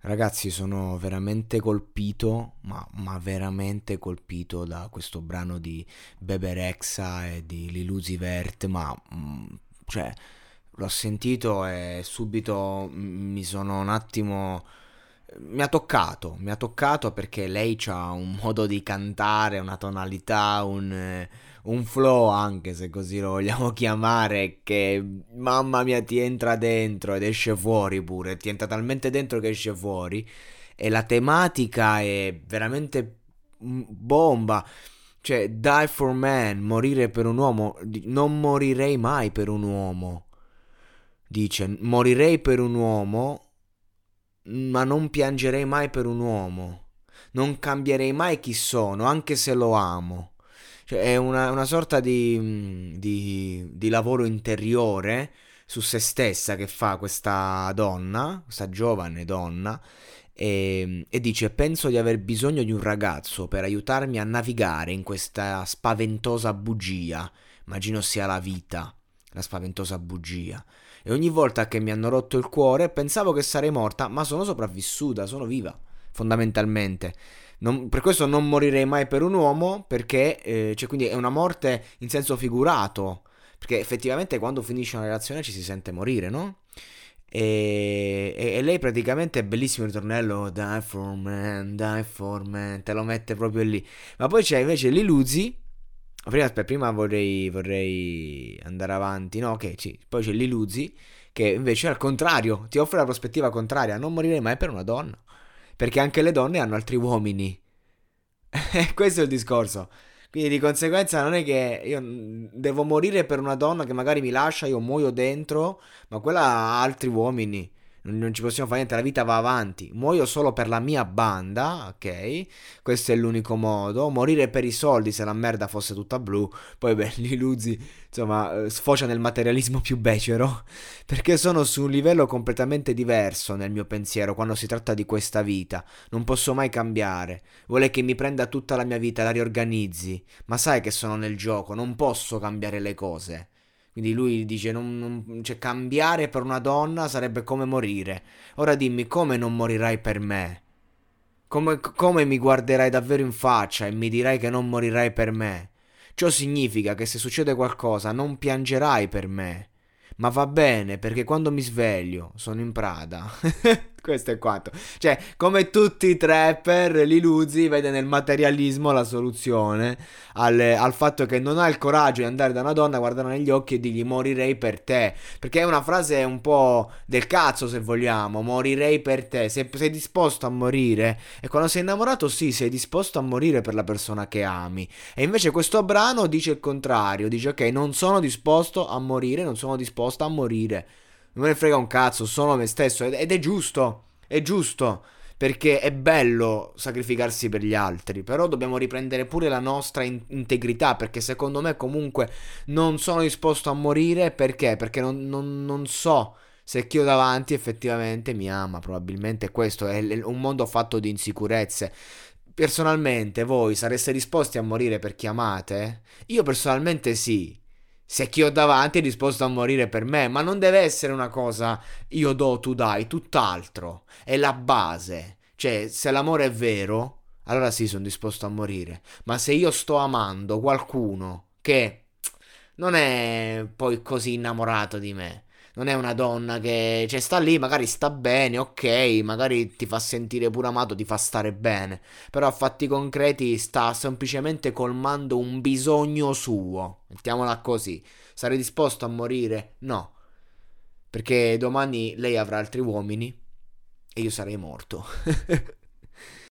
Ragazzi, sono veramente colpito, ma, ma, veramente colpito da questo brano di Bebe Rexha e di Liluzi Vert, ma mm, cioè l'ho sentito e subito mi sono un attimo mi ha toccato, mi ha toccato perché lei ha un modo di cantare, una tonalità, un, un flow anche se così lo vogliamo chiamare, che mamma mia ti entra dentro ed esce fuori pure, ti entra talmente dentro che esce fuori e la tematica è veramente bomba. Cioè, die for man, morire per un uomo, non morirei mai per un uomo. Dice, morirei per un uomo ma non piangerei mai per un uomo. Non cambierei mai chi sono, anche se lo amo. Cioè, è una, una sorta di, di, di, lavoro interiore su se stessa che fa questa donna, questa giovane donna, e, e dice: Penso di aver bisogno di un ragazzo per aiutarmi a navigare in questa spaventosa bugia. Immagino sia la vita, la spaventosa bugia e ogni volta che mi hanno rotto il cuore pensavo che sarei morta, ma sono sopravvissuta, sono viva, fondamentalmente. Non, per questo non morirei mai per un uomo, perché eh, cioè, quindi è una morte in senso figurato, perché effettivamente quando finisce una relazione ci si sente morire, no? E, e, e, lei praticamente è bellissimo il ritornello Die for man, die for man, te lo mette proprio lì. Ma poi c'è invece Liluzi Prima, aspetta, prima vorrei, vorrei, andare avanti. No, ok, sì. Poi c'è l'Iluzzi che invece al contrario ti offre la prospettiva contraria. Non morirei mai per una donna. Perché anche le donne hanno altri uomini. Questo è il discorso. Quindi di conseguenza non è che io devo morire per una donna che magari mi lascia, io muoio dentro, ma quella ha altri uomini non ci possiamo fare niente, la vita va avanti. Muoio solo per la mia banda, ok? Questo è l'unico modo. Morire per i soldi se la merda fosse tutta blu. Poi, beh, gli Luzzi, insomma, eh, sfocia nel materialismo più becero. Perché sono su un livello completamente diverso nel mio pensiero quando si tratta di questa vita. Non posso mai cambiare. Vuole che mi prenda tutta la mia vita, la riorganizzi. Ma sai che sono nel gioco, non posso cambiare le cose. Quindi lui dice: non, non, cioè, cambiare per una donna sarebbe come morire. Ora dimmi come non morirai per me. Come, come mi guarderai davvero in faccia e mi dirai che non morirai per me. Ciò significa che se succede qualcosa non piangerai per me. Ma va bene perché quando mi sveglio sono in Prada. Questo è quanto. Cioè, come tutti i trapper, Liluzzi vede nel materialismo la soluzione al, al, fatto che non ha il coraggio di andare da una donna, guardarla negli occhi e dirgli morirei per te. Perché è una frase un po' del cazzo, se vogliamo. Morirei per te. Se sei disposto a morire. E quando sei innamorato, sì, sei disposto a morire per la persona che ami. E invece questo brano dice il contrario. Dice, ok, non sono disposto a morire, non sono disposta a morire non me ne frega un cazzo, sono me stesso ed è giusto, è giusto. Perché è bello sacrificarsi per gli altri, però dobbiamo riprendere pure la nostra in- integrità, perché secondo me comunque non sono disposto a morire perché? Perché non, non, non so Se chi ho davanti effettivamente mi ama, probabilmente questo è un mondo fatto di insicurezze. Personalmente, voi sareste disposti a morire per chi amate? Io personalmente sì. Se chi ho davanti è disposto a morire per me, ma non deve essere una cosa io do, tu dai, tutt'altro. È la base. Cioè, se l'amore è vero, allora sì, sono disposto a morire. Ma se io sto amando qualcuno che non è poi così innamorato di me, non è una donna che cioè, sta lì, magari sta bene, ok, magari ti fa sentire pure amato, ti fa stare bene, però a fatti concreti sta semplicemente colmando un bisogno suo, mettiamola così. Sarei disposto a morire? No, perché domani lei avrà altri uomini e io sarei morto.